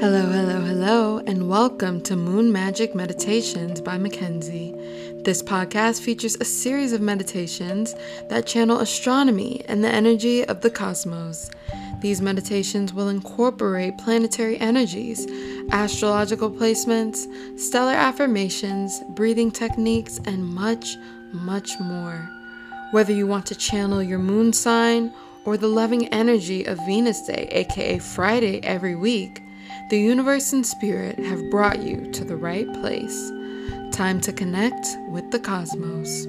Hello, hello, hello, and welcome to Moon Magic Meditations by Mackenzie. This podcast features a series of meditations that channel astronomy and the energy of the cosmos. These meditations will incorporate planetary energies, astrological placements, stellar affirmations, breathing techniques, and much, much more. Whether you want to channel your moon sign or the loving energy of Venus Day, aka Friday, every week, the universe and spirit have brought you to the right place. Time to connect with the cosmos.